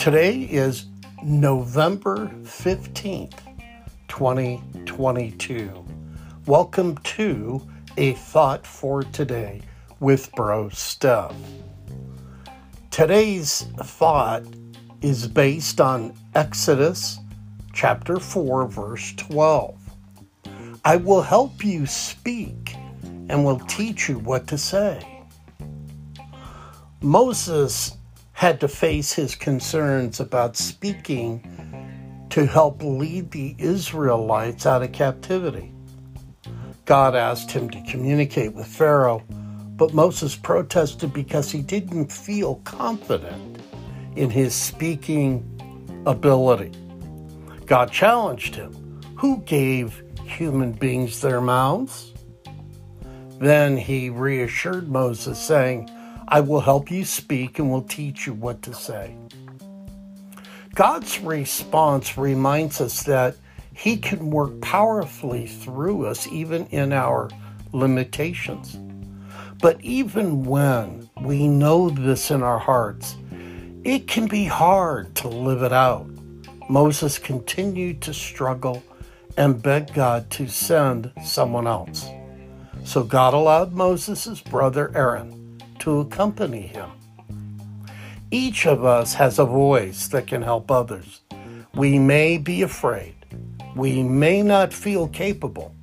Today is November 15th, 2022. Welcome to A Thought for Today with Bro Stuff. Today's thought is based on Exodus chapter 4, verse 12. I will help you speak and will teach you what to say. Moses had to face his concerns about speaking to help lead the Israelites out of captivity. God asked him to communicate with Pharaoh, but Moses protested because he didn't feel confident in his speaking ability. God challenged him Who gave human beings their mouths? Then he reassured Moses, saying, I will help you speak and will teach you what to say. God's response reminds us that He can work powerfully through us, even in our limitations. But even when we know this in our hearts, it can be hard to live it out. Moses continued to struggle and beg God to send someone else. So God allowed Moses' brother Aaron to accompany him. Each of us has a voice that can help others. We may be afraid. We may not feel capable.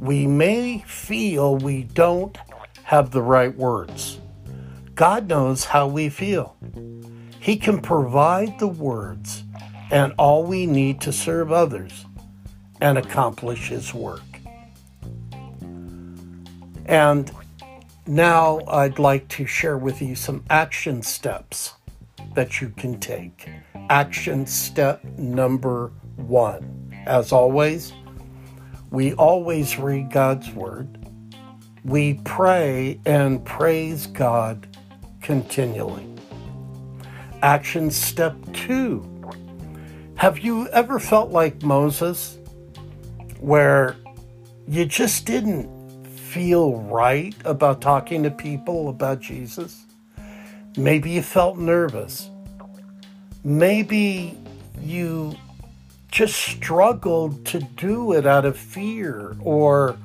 We may feel we don't have the right words. God knows how we feel. He can provide the words and all we need to serve others and accomplish His work. And now, I'd like to share with you some action steps that you can take. Action step number one. As always, we always read God's Word. We pray and praise God continually. Action step two. Have you ever felt like Moses, where you just didn't feel right about talking to people about Jesus. Maybe you felt nervous. Maybe you just struggled to do it out of fear, or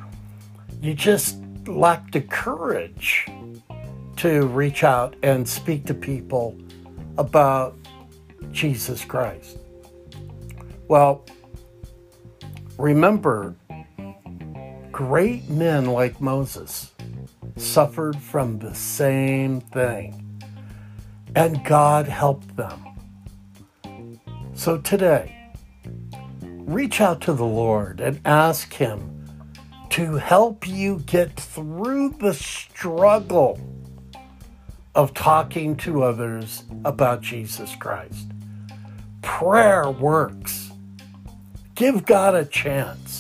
you just lacked the courage to reach out and speak to people about Jesus Christ. Well, remember great men like Moses suffered from the same thing, and God helped them. So today, reach out to the Lord and ask Him to help you get through the struggle of talking to others about Jesus Christ. Prayer works. Give God a chance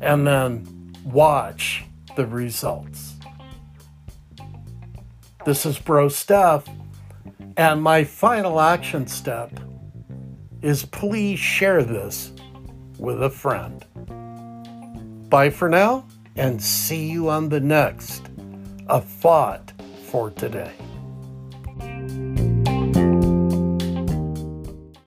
and then watch the results. This is Bro Stuff, and my final action step is please share this with a friend. Bye for now, and see you on the next A Thought for Today.